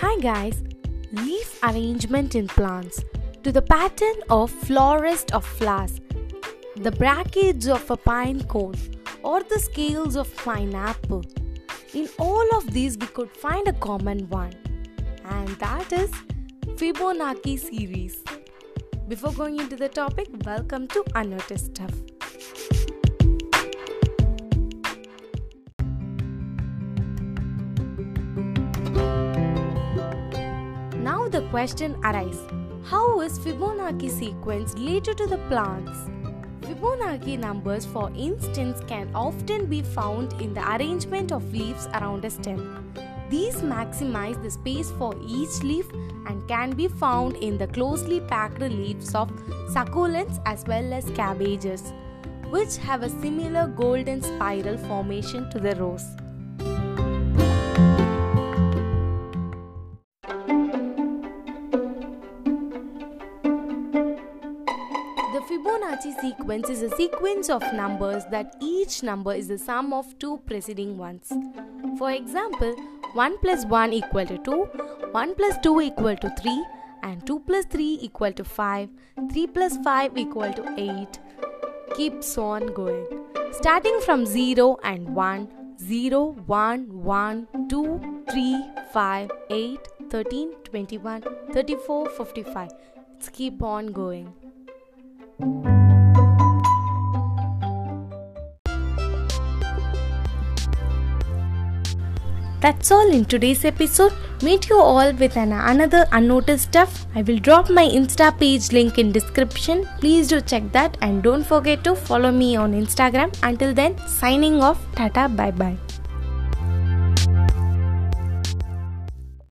Hi guys, leaf arrangement in plants to the pattern of florets of flowers, the bracts of a pine cone or the scales of pineapple. In all of these we could find a common one and that is Fibonacci series. Before going into the topic, welcome to Unnoticed Stuff. The question arises How is Fibonacci sequence related to the plants? Fibonacci numbers, for instance, can often be found in the arrangement of leaves around a stem. These maximize the space for each leaf and can be found in the closely packed leaves of succulents as well as cabbages, which have a similar golden spiral formation to the rose. The Fibonacci sequence is a sequence of numbers that each number is the sum of two preceding ones. For example, 1 plus 1 equal to 2, 1 plus 2 equal to 3, and 2 plus 3 equal to 5, 3 plus 5 equal to 8. Keeps on going. Starting from 0 and 1, 0, 1, 1, 2, 3, 5, 8, 13, 21, 34, 55. Let's keep on going. That's all in today's episode. Meet you all with an another unnoticed stuff. I will drop my Insta page link in description. Please do check that and don't forget to follow me on Instagram. Until then, signing off. Tata bye bye.